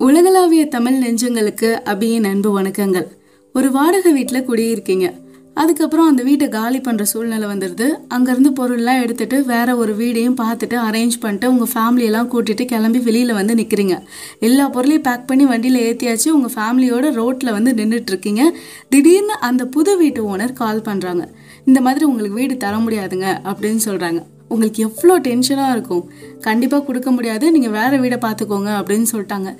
உலகளாவிய தமிழ் நெஞ்சங்களுக்கு அபியின் அன்பு வணக்கங்கள். ஒரு வாடகை வீட்டில் குடியிருக்கீங்க. அதுக்கப்புறம் அந்த வீட்டை காலி பண்ணுற சூழ்நிலை வந்துடுது அங்கேருந்து பொருள்லாம் எடுத்துட்டு வேற ஒரு வீடையும் பார்த்துட்டு அரேஞ்ச் பண்ணிட்டு உங்கள் ஃபேமிலியெல்லாம் கூட்டிட்டு கிளம்பி வெளியில் வந்து நிற்கிறீங்க எல்லா பொருளையும் பேக் பண்ணி வண்டியில் ஏற்றியாச்சு உங்கள் ஃபேமிலியோட ரோட்டில் வந்து நின்றுட்டு இருக்கீங்க திடீர்னு அந்த புது வீட்டு ஓனர் கால் பண்ணுறாங்க இந்த மாதிரி உங்களுக்கு வீடு தர முடியாதுங்க அப்படின்னு சொல்கிறாங்க உங்களுக்கு எவ்வளோ டென்ஷனாக இருக்கும்? கண்டிப்பாக கொடுக்க முடியாது நீங்கள் வேறு வீடை பார்த்துக்கோங்க அப்படின்னு சொல்லிட்டாங்க.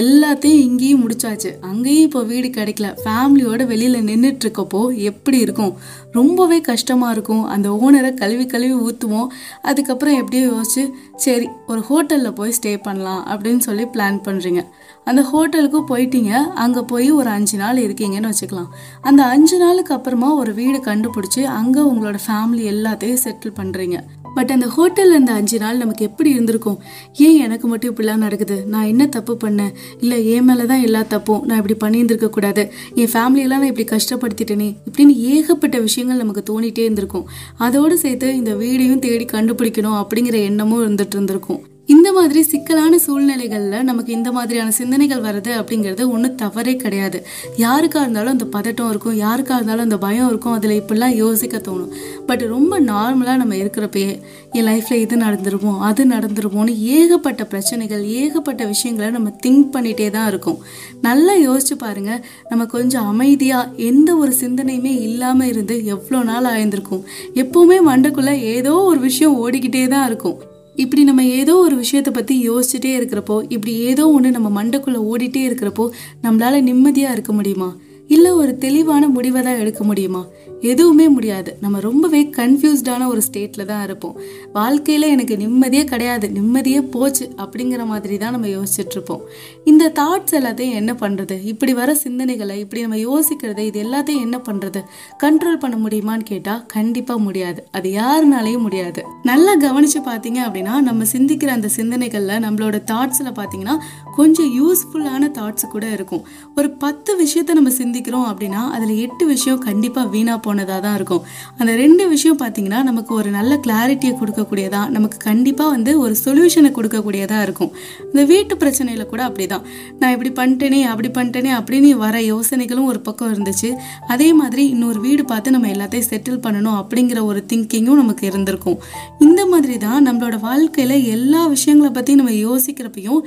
எல்லாத்தையும் இங்கேயும் முடிச்சாச்சு. அங்கேயும் இப்போ வீடு கிடைக்கல. ஃபேமிலியோட வெளியில் நின்றுட்டுருக்கப்போ எப்படி இருக்கும்? ரொம்பவே கஷ்டமாக இருக்கும். அந்த ஓனரை கழுவி கழுவி ஊற்றுவோம் அதுக்கப்புறம் எப்படியோ யோசிச்சு சரி ஒரு ஹோட்டலில் போய் ஸ்டே பண்ணலாம் அப்படின்னு சொல்லி பிளான் பண்ணுறீங்க அந்த ஹோட்டலுக்கு போயிட்டீங்க. அங்கே போய் ஒரு அஞ்சு நாள் இருக்கீங்கன்னு வச்சுக்கலாம். அந்த அஞ்சு நாளுக்கு அப்புறமா ஒரு வீடு கண்டுபிடிச்சி அங்கே உங்களோட ஃபேமிலி எல்லாத்தையும் செட்டில் பண்ணுறீங்க பட் அந்த ஹோட்டலில் இருந்த அஞ்சு நாள் நமக்கு எப்படி இருந்திருக்கும்? ஏன் எனக்கு மட்டும் இப்படிலாம் நடக்குது? நான் என்ன தப்பு பண்ணேன்? இல்லை என் மேலே தான் எல்லா தப்பும். நான் இப்படி பண்ணியிருந்திருக்க கூடாது. என் ஃபேமிலியெல்லாம் நான் இப்படி கஷ்டப்படுத்திட்டேனே இப்படின்னு ஏகப்பட்ட விஷயங்கள் நமக்கு தோணிட்டே இருந்திருக்கும். அதோடு சேர்த்து இந்த வீடையும் தேடி கண்டுபிடிக்கணும் அப்படிங்கிற எண்ணமும் இருந்துட்டு இருந்திருக்கும். இந்த மாதிரி சிக்கலான சூழ்நிலைகளில் நமக்கு இந்த மாதிரியான சிந்தனைகள் வருது அப்படிங்கிறது ஒன்றும் தவறே கிடையாது. யாருக்காக இருந்தாலும் அந்த பதட்டம் இருக்கும் யாருக்காக இருந்தாலும் அந்த பயம் இருக்கும் அதில் இப்படிலாம் யோசிக்க தோணும். பட் ரொம்ப நார்மலாக நம்ம இருக்கிறப்பயே என் லைஃப்பில் இது நடந்துருமோ அது நடந்துருமோன்னு ஏகப்பட்ட பிரச்சனைகள் ஏகப்பட்ட விஷயங்களை நம்ம திங்க் பண்ணிகிட்டே தான் இருக்கும். நல்லா யோசிச்சு பாருங்கள் நம்ம கொஞ்சம் அமைதியாக எந்த ஒரு சிந்தனையுமே இல்லாமல் இருந்து எவ்வளோ நாள் ஆயிருந்திருக்கும். எப்போவுமே மண்டக்குள்ளே ஏதோ ஒரு விஷயம் ஓடிக்கிட்டே தான் இருக்கும். இப்படி நம்ம ஏதோ ஒரு விஷயத்தை பற்றி யோசிச்சுட்டே இருக்கிறப்போ இப்படி ஏதோ ஒன்று நம்ம மண்டைக்குள்ளே ஓடிட்டே இருக்கிறப்போ நம்மளால் நிம்மதியாக இருக்க முடியுமா? இல்லை ஒரு தெளிவான முடிவை தான் எடுக்க முடியுமா? எதுவுமே முடியாது. நம்ம ரொம்பவே கன்ஃபியூஸ்டான ஒரு ஸ்டேட்டில் தான் இருப்போம். வாழ்க்கையில் எனக்கு நிம்மதியே கிடையாது நிம்மதியே போச்சு அப்படிங்கிற மாதிரி தான் நம்ம யோசிச்சுட்ருப்போம் இந்த தாட்ஸ் எல்லாத்தையும் என்ன பண்ணுறது இப்படி வர சிந்தனைகளை இப்படி நம்ம யோசிக்கிறது இது எல்லாத்தையும் என்ன பண்ணுறது கண்ட்ரோல் பண்ண முடியுமான்னு கேட்டால் கண்டிப்பாக முடியாது. அது யாருனாலையும் முடியாது. நல்லா கவனித்து பார்த்தீங்க அப்படின்னா நம்ம சிந்திக்கிற அந்த சிந்தனைகளில் நம்மளோட தாட்ஸில் பார்த்தீங்கன்னா கொஞ்சம் யூஸ்ஃபுல்லான தாட்ஸ் கூட இருக்கும். ஒரு பத்து விஷயத்தை நம்ம சிந்திக்கிறோம் அப்படின்னா அதில் எட்டு விஷயம் கண்டிப்பாக வீணாக போனதாக தான் இருக்கும். அந்த ரெண்டு விஷயம் பார்த்தீங்கன்னா நமக்கு ஒரு நல்ல கிளாரிட்டியை கொடுக்கக்கூடியதா நமக்கு கண்டிப்பாக வந்து ஒரு சொல்யூஷனை கொடுக்கக்கூடியதாக இருக்கும். இந்த வீட்டு பிரச்சனையில் கூட அப்படி தான் நான் இப்படி பண்ணிட்டேனே அப்படி பண்ணிட்டேனே அப்படின்னு வர யோசனைகளும் ஒரு பக்கம் இருந்துச்சு. அதே மாதிரி இன்னொரு வீடு பார்த்து நம்ம எல்லாத்தையும் செட்டில் பண்ணணும் அப்படிங்கிற ஒரு திங்கிங்கும் நமக்கு இருந்திருக்கும். இந்த மாதிரி தான் நம்மளோட வாழ்க்கையில் எல்லா விஷயங்களை பற்றி நம்ம யோசிக்கிறப்பையும்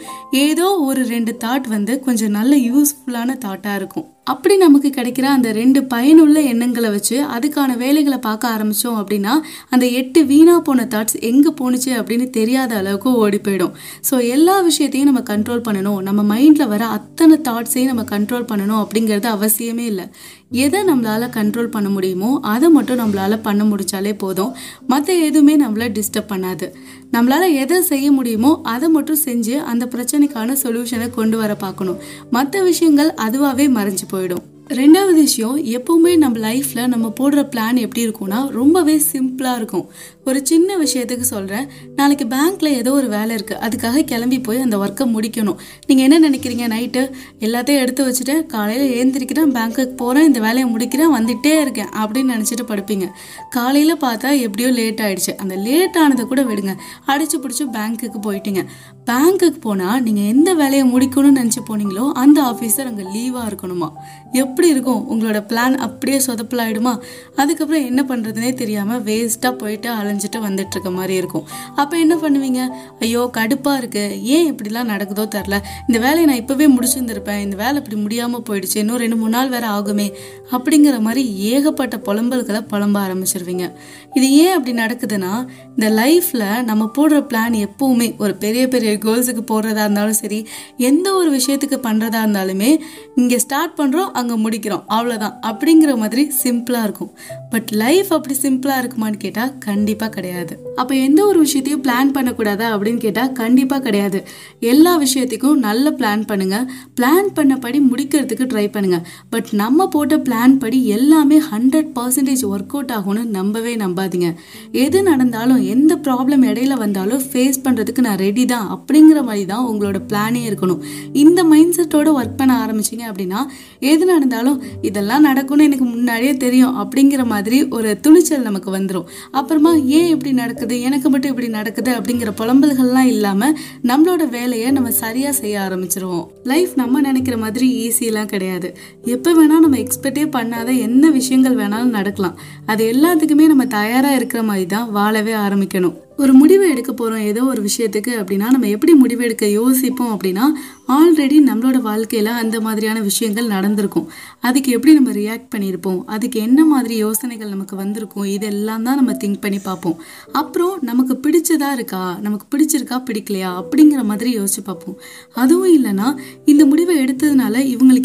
ஏதோ ஒரு ரெண்டு தாட் வந்து கொஞ்சம் நல்ல யூஸ்ஃபுல்லான தாட்டாக இருக்கும். அப்படி நமக்கு கிடைக்கிற அந்த ரெண்டு பயனுள்ள எண்ணங்களை வச்சு அதுக்கான வேலைகளை பார்க்க ஆரம்பித்தோம் அப்படின்னா அந்த எட்டு வீணாக போன தாட்ஸ் எங்கே போணுச்சு அப்படின்னு தெரியாத அளவுக்கு ஓடி போயிடும். ஸோ எல்லா விஷயத்தையும் நம்ம கண்ட்ரோல் பண்ணணும். நம்ம மைண்டில் வர அத்தனை தாட்ஸையும் நம்ம கண்ட்ரோல் பண்ணணும் அப்படிங்கிறது அவசியமே இல்லை. எதை நம்மளால் கண்ட்ரோல் பண்ண முடியுமோ அதை மட்டும் நம்மளால் பண்ண முடிச்சாலே போதும். மற்ற எதுவுமே நம்மளை டிஸ்டர்ப் பண்ணாது. நம்மளால் எதை செய்ய முடியுமோ அதை மட்டும் செஞ்சு அந்த பிரச்சனைக்கான சொல்யூஷனை கொண்டு வர பார்க்கணும். மற்ற விஷயங்கள் அதுவாகவே மறைஞ்சு போயிடும். ரெண்டாவது விஷயம் எப்பவுமே நம்ம லைஃப்பில் நம்ம போடுற பிளான் எப்படி இருக்கும்னா ரொம்பவே சிம்பிளாக இருக்கும். ஒரு சின்ன விஷயத்துக்கு சொல்கிறேன் நாளைக்கு பேங்க்கில் ஏதோ ஒரு வேலை இருக்குது அதுக்காக கிளம்பி போய் அந்த ஒர்க்கை முடிக்கணும். நீங்கள் என்ன நினைக்கிறீங்க? நைட்டு எல்லாத்தையும் எடுத்து வச்சுட்டு காலையில் ஏந்திரிக்கிறேன் பேங்க்குக்கு போகிறேன் இந்த வேலையை முடிக்கிறேன் வந்துட்டே இருக்கேன் அப்படின்னு நினச்சிட்டு படுப்பீங்க. காலையில் பார்த்தா எப்படியோ லேட் ஆகிடுச்சு அந்த லேட் ஆனதை கூட விடுங்க. அடிச்சு பிடிச்சி பேங்க்குக்கு போயிட்டீங்க. பேங்க்குக்கு போனால் நீங்கள் எந்த வேலையை முடிக்கணும்னு நினச்சி போனீங்களோ அந்த ஆஃபீஸர் அங்கே லீவாக இருக்கணுமா? எப் எப்படி இருக்கும். உங்களோட பிளான் அப்படியே சொதப்பலாயிடுமா? அதுக்கப்புறம் என்ன பண்ணுறதுனே தெரியாமல் வேஸ்ட்டாக போயிட்டு அலைஞ்சிட்டு வந்துட்டுருக்க மாதிரி இருக்கும். அப்போ என்ன பண்ணுவீங்க? ஐயோ கடுப்பாக இருக்குது ஏன் இப்படிலாம் நடக்குதோ தெரில. இந்த வேலையை நான் இப்போவே முடிச்சிருந்துருப்பேன். இந்த வேலை இப்படி முடியாமல் போயிடுச்சு. இன்னும் ரெண்டு மூணு நாள் வேறு ஆகுமே. அப்படிங்கிற மாதிரி ஏகப்பட்ட புலம்பல்களை புலம்ப ஆரம்பிச்சிருவீங்க. இது ஏன் அப்படி நடக்குதுன்னா இந்த லைஃப்பில் நம்ம போடுற பிளான் எப்போவுமே ஒரு பெரிய பெரிய கோல்ஸுக்கு போடுறதா இருந்தாலும் சரி எந்த ஒரு விஷயத்துக்கு பண்ணுறதா இருந்தாலுமே இங்கே ஸ்டார்ட் பண்ணுறோம் அங்கே முடிக்கிறோம். அவ்வளோதான் அப்படிங்கிற மாதிரி சிம்பிளாக இருக்கும். பட் லைஃப் அப்படி சிம்பிளாக இருக்குமான்னு கேட்டால் கண்டிப்பாக கிடையாது. அப்போ எந்த ஒரு விஷயத்தையும் பிளான் பண்ணக்கூடாதா அப்படின்னு கேட்டால் கண்டிப்பாக கிடையாது. எல்லா விஷயத்துக்கும் நல்ல பிளான் பண்ணுங்கள் பிளான் பண்ணபடி முடிக்கிறதுக்கு ட்ரை பண்ணுங்கள் பட் நம்ம போட்ட பிளான் படி எல்லாமே ஹண்ட்ரட் பர்சன்டேஜ் ஒர்க் அவுட் ஆகும்னு நம்பவே நம்பாதீங்க. எது நடந்தாலும் எந்த ப்ராப்ளம் இடையில வந்தாலும் ஃபேஸ் பண்ணுறதுக்கு நான் ரெடி தான் அப்படிங்கிற மாதிரி தான் உங்களோட பிளானே இருக்கணும். இந்த மைண்ட் செட்டோட ஒர்க் பண்ண ஆரம்பிச்சிங்க அப்படின்னா எது நடந்தாலும் இதெல்லாம் நடக்கும்னு எனக்கு முன்னாடியே தெரியும் அப்படிங்கிற மாதிரி ஒரு துணிச்சல் நமக்கு வந்துடும் அப்புறமா ஏன் இப்படி நடக்குது? எனக்கு மட்டும் இப்படி நடக்குது அப்படிங்கிற புலம்பல்கள்லாம் இல்லாமல் நம்மளோட வேலையை நம்ம சரியாக செய்ய ஆரம்பிச்சிருவோம். லைஃப் நம்ம நினைக்கிற மாதிரி ஈஸியெலாம் கிடையாது. எப்போ வேணால் நம்ம எக்ஸ்பெக்டே பண்ணாத என்ன விஷயங்கள் வேணாலும் நடக்கலாம். அது எல்லாத்துக்குமே நம்ம தயாராக இருக்கிற மாதிரி தான் வாழவே ஆரம்பிக்கணும். ஒரு முடிவு எடுக்க போகிறோம் ஏதோ ஒரு விஷயத்துக்கு அப்படின்னா நம்ம எப்படி முடிவு எடுக்க யோசிப்போம் அப்படின்னா ஆல்ரெடி நம்மளோட வாழ்க்கையில் அந்த மாதிரியான விஷயங்கள் நடந்திருக்கும். அதுக்கு எப்படி நம்ம ரியாக்ட் பண்ணியிருப்போம்? அதுக்கு என்ன மாதிரி யோசனைகள் நமக்கு வந்திருக்கும்? இதெல்லாம் தான் நம்ம திங்க் பண்ணி பார்ப்போம். அப்புறம் நமக்கு பிடிச்சதா இருக்கா? நமக்கு பிடிச்சிருக்கா? பிடிக்கலையா? அப்படிங்கிற மாதிரி யோசிச்சு பார்ப்போம். அதுவும் இல்லைன்னா இந்த முடிவை எடுத்ததுனால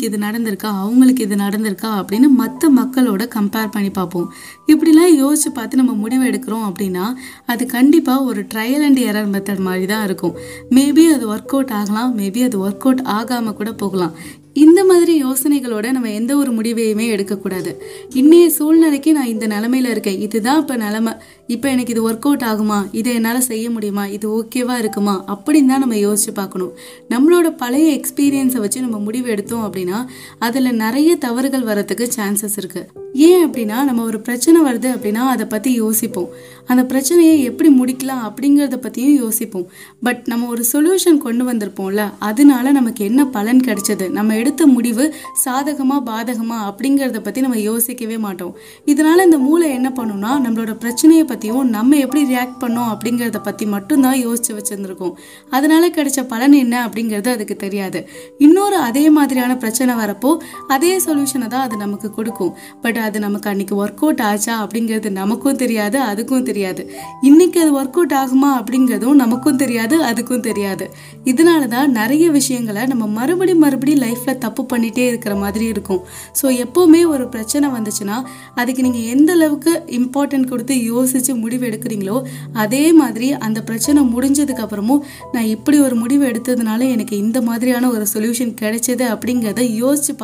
இவங்களுக்கு இது நடந்திருக்கா? அவங்களுக்கு இது நடந்திருக்கா? அப்படின்னு மற்ற மக்களோட கம்பேர் பண்ணி பார்ப்போம். இப்படிலாம் யோசிச்சு பார்த்து நம்ம முடிவு எடுக்கிறோம் அப்படின்னா அது கண்டிப்பாக ஒரு ட்ரையல் அண்ட் எரர் மெத்தட் மாதிரி தான் இருக்கும். மேபி அது ஒர்க் அவுட் ஆகலாம். மேபி அது ஒர்க் அவுட் ஆகாமல் கூட போகலாம். இந்த மாதிரி யோசனைகளோட நம்ம எந்த ஒரு முடிவையுமே எடுக்கக்கூடாது. இன்னைய சூழ்நிலைக்கு நான் இந்த நிலமையில இருக்கேன். இதுதான் இப்போ நிலமை. இப்போ எனக்கு இது ஒர்க் அவுட் ஆகுமா? இதை என்னால் செய்ய முடியுமா? இது ஓகேவா இருக்குமா? அப்படின்னு தான் நம்ம யோசிச்சு பார்க்கணும். நம்மளோட பழைய எக்ஸ்பீரியன்ஸை வச்சு நம்ம முடிவு எடுத்தோம் அப்படின்னா அதில் நிறைய தவறுகள் வரத்துக்கு சான்சஸ் இருக்குது ஏன் அப்படின்னா நம்ம ஒரு பிரச்சனை வருது அப்படின்னா அதை பற்றி யோசிப்போம். அந்த பிரச்சனையை எப்படி முடிக்கலாம் அப்படிங்கிறத பற்றியும் யோசிப்போம். பட் நம்ம ஒரு சொல்யூஷன் கொண்டு வந்திருப்போம்ல அதனால நமக்கு என்ன பலன் கிடைச்சது? நம்ம எடுத்த முடிவு சாதகமாக பாதகமாக அப்படிங்கிறத பற்றி நம்ம யோசிக்கவே மாட்டோம். இதனால் இந்த மூளை என்ன பண்ணும்னா நம்மளோட பிரச்சனையை பற்றியும் நம்ம எப்படி ரியாக்ட் பண்ணோம் அப்படிங்கிறத பற்றி மட்டும்தான் யோசிச்சு வச்சுருந்துருக்கோம். அதனால கிடைச்ச பலன் என்ன அப்படிங்கிறது அதுக்கு தெரியாது. இன்னொரு அதே மாதிரியான பிரச்சனை வரப்போ அதே சொல்யூஷனை தான் அது நமக்கு கொடுக்கும். பட் அது நமக்கு அன்னைக்கு ஒர்க் அவுட் ஆச்சா அப்படிங்கிறது நமக்கும் தெரியாது அதுக்கும் தெரியாது. இன்னைக்கு அது ஒர்க் அவுட் ஆகுமா அப்படிங்கிறதும் நமக்கும் தெரியாது அதுக்கும் தெரியாது. இதனால தான் நிறைய விஷயங்களை நம்ம மறுபடி மறுபடி லைஃப்பில் தப்பு பண்ணிட்டே இருக்கிற மாதிரி இருக்கும். ஸோ எப்போவுமே ஒரு பிரச்சனை வந்துச்சுன்னா அதுக்கு நீங்கள் எந்த அளவுக்கு இம்பார்ட்டன்ட் கொடுத்து யோசித்து முடிவு எடுக்கிறீங்களோ அதே மாதிரி அந்த பிரச்சனை முடிஞ்சதுக்கு அப்புறமும் நான் இப்படி ஒரு முடிவு எடுத்ததுனால எனக்கு இந்த மாதிரியான ஒரு சொல்யூஷன் கிடைச்சது அப்படிங்கிறத யோசிச்சு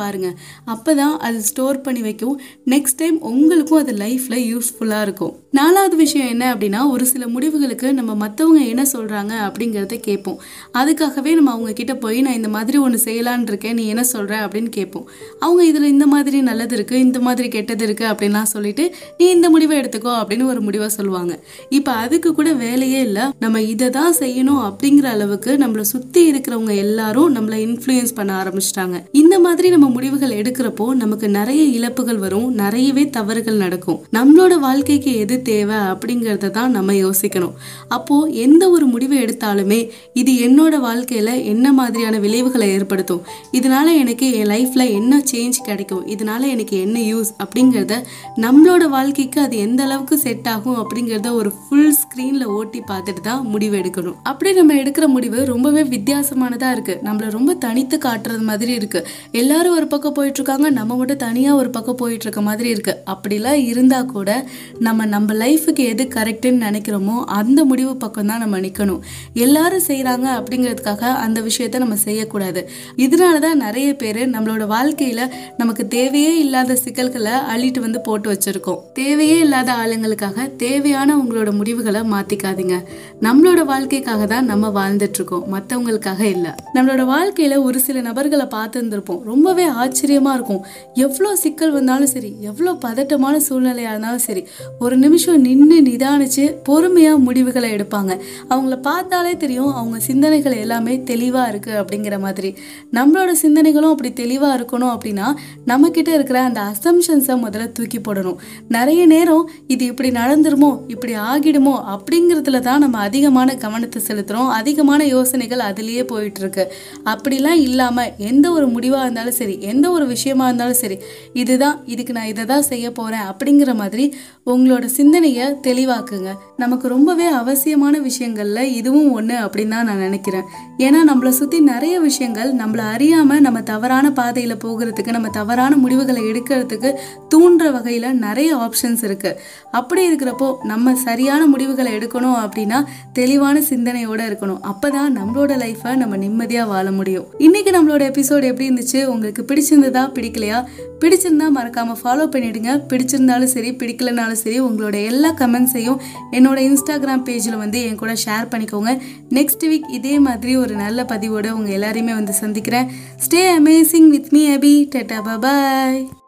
அப்போ தான் அது ஸ்டோர் பண்ணி வைக்கும். நெக்ஸ்ட் டைம் உங்களுக்கும் அது லைஃப்பில் யூஸ்ஃபுல்லாக இருக்கும். நாலாவது விஷயம் என்ன அப்படின்னா ஒரு சில முடிவுகளுக்கு நம்ம மற்றவங்க என்ன சொல்றாங்க அப்படிங்கிறத கேட்போம். அதுக்காகவே நம்ம அவங்க கிட்ட போய் நான் இந்த மாதிரி ஒன்று செய்யலான்னு இருக்கேன் நீ என்ன சொல்ற? அப்படின்னு கேட்போம். அவங்க இதுல இந்த மாதிரி நல்லது இருக்கு இந்த மாதிரி கெட்டது இருக்கு அப்படின்லாம் சொல்லிட்டு நீ இந்த முடிவை எடுத்துக்கோ அப்படின்னு ஒரு முடிவை சொல்லுவாங்க. இப்போ அதுக்கு கூட வேலையே இல்லை. நம்ம இதை தான் செய்யணும் அப்படிங்கிற அளவுக்கு நம்மளை சுத்தி இருக்கிறவங்க எல்லாரும் நம்மளை இன்ஃப்ளூயன்ஸ் பண்ண ஆரம்பிச்சிட்டாங்க. இந்த மாதிரி நம்ம முடிவுகள் எடுக்கிறப்போ நமக்கு நிறைய இழப்புகள் வரும் நிறையவே தவறுகள் நடக்கும். நம்மளோட வாழ்க்கைக்கு எது தேவை அப்படிங்கிறத தான் நம்ம யோசிக்கணும். அப்போ எந்த ஒரு முடிவை எடுத்தாலுமே இது என்னோட வாழ்க்கையில என்ன மாதிரியான விளைவுகளை ஏற்படுத்தும்? இதனால எனக்கு என் லைஃப்ல என்ன சேஞ்ச் கிடைக்கும்? இதனால எனக்கு என்ன யூஸ் அப்படிங்கிறத நம்மளோட வாழ்க்கைக்கு அது எந்த அளவுக்கு செட் ஆகும் அப்படிங்கிறத ஒரு ஃபுல் ஸ்கிரீன்ல ஓட்டி பார்த்துட்டு தான் முடிவு எடுக்கணும். அப்படி நம்ம எடுக்கிற முடிவு ரொம்பவே வித்தியாசமானதா இருக்கு. நம்மளை ரொம்ப தனித்து காட்டுறது மாதிரி இருக்கு. எல்லாரும் ஒரு பக்கம் போயிட்டு இருக்காங்க நம்ம மட்டும் தனியா ஒரு பக்கம் போயிட்டு இருக்க மாதிரி இருக்கு. அப்படிலாம் இருந்தா கூட நம்ம நம்ம நம்ம லைஃபுக்கு எது கரெக்டுன்னு நினைக்கிறோமோ அந்த முடிவு பக்கம் தான் நம்ம நிற்கணும் எல்லாரும் செய்கிறாங்க அப்படிங்கிறதுக்காக அந்த விஷயத்த நம்ம செய்யக்கூடாது. இதனால தான் நிறைய பேர் நம்மளோட வாழ்க்கையில் நமக்கு தேவையே இல்லாத சிக்கல்களை அள்ளிட்டு வந்து போட்டு வச்சிருக்கோம். தேவையே இல்லாத ஆளுங்களுக்காக தேவையான உங்களோட முடிவுகளை மாற்றிக்காதீங்க நம்மளோட வாழ்க்கைக்காக தான் நம்ம வாழ்ந்துட்டுருக்கோம். மற்றவங்களுக்காக இல்லை. நம்மளோட வாழ்க்கையில் ஒரு சில நபர்களை பார்த்துருந்துருப்போம். ரொம்பவே ஆச்சரியமாக இருக்கும். எவ்வளோ சிக்கல் வந்தாலும் சரி எவ்வளோ பதட்டமான சூழ்நிலையாக இருந்தாலும் சரி ஒரு நிமிஷம் நின்று நிதானிச்சு பொறுமையாக முடிவுகளை எடுப்பாங்க. அவங்கள பார்த்தாலே தெரியும் அவங்க சிந்தனைகள் எல்லாமே தெளிவாக இருக்குது அப்படிங்கிற மாதிரி. நம்மளோட சிந்தனைகளும் அப்படி தெளிவாக இருக்கணும் அப்படின்னா நம்மக்கிட்ட இருக்கிற அந்த அசம்ஷன்ஸை முதல்ல தூக்கி போடணும். நிறைய நேரம் இது இப்படி நடந்துருமோ இப்படி ஆகிடுமோ அப்படிங்கிறதுல தான் நம்ம அதிகமான கவனத்தை செலுத்துகிறோம் அதிகமான யோசனைகள் அதுலேயே போயிட்டு இருக்கு. அப்படிலாம் இல்லாமல் எந்த ஒரு முடிவாக இருந்தாலும் சரி எந்த ஒரு விஷயமா இருந்தாலும் சரி இதுதான் இதுக்கு நான் இதை தான் செய்ய போகிறேன் அப்படிங்கிற மாதிரி உங்களோட சிந்தனையை தெளிவாக்குங்க. நமக்கு ரொம்பவே அவசியமான விஷயங்களில் இதுவும் ஒன்று அப்படின்னு தான் நான் நினைக்கிறேன். ஏன்னா நம்மளை சுற்றி நிறைய விஷயங்கள் நம்மளை அறியாமல் நம்ம தவறான பாதையில் போகிறதுக்கு நம்ம தவறான முடிவுகளை எடுக்கிறதுக்கு தூண்டுற வகையில் நிறைய ஆப்ஷன்ஸ் இருக்குது அப்படி இருக்கிறப்போ நம்ம சரியான முடிவுகளை எடுக்கணும் அப்படின்னா தெளிவான சிந்தனையோடு இருக்கணும். அப்போ தான் நம்மளோட லைஃப்பை நம்ம நிம்மதியாக வாழ முடியும். இன்றைக்கி நம்மளோட எபிசோடு எப்படி இருந்துச்சு? உங்களுக்கு பிடிச்சிருந்ததா? பிடிக்கலையா? பிடிச்சிருந்தா மறக்காமல் ஃபாலோ பண்ணிவிடுங்க பிடிச்சிருந்தாலும் சரி பிடிக்கலனாலும் சரி உங்களோட எல்லா கமெண்ட்ஸையும் என்னோட என்னோட இன்ஸ்டாகிராம் பேஜில் வந்து என் கூட ஷேர் பண்ணிக்கோங்க. நெக்ஸ்ட் வீக் இதே மாதிரி ஒரு நல்ல பதிவோட உங்கள் எல்லாரையுமே வந்து சந்திக்கிறேன். Stay amazing with me Abhi theta bye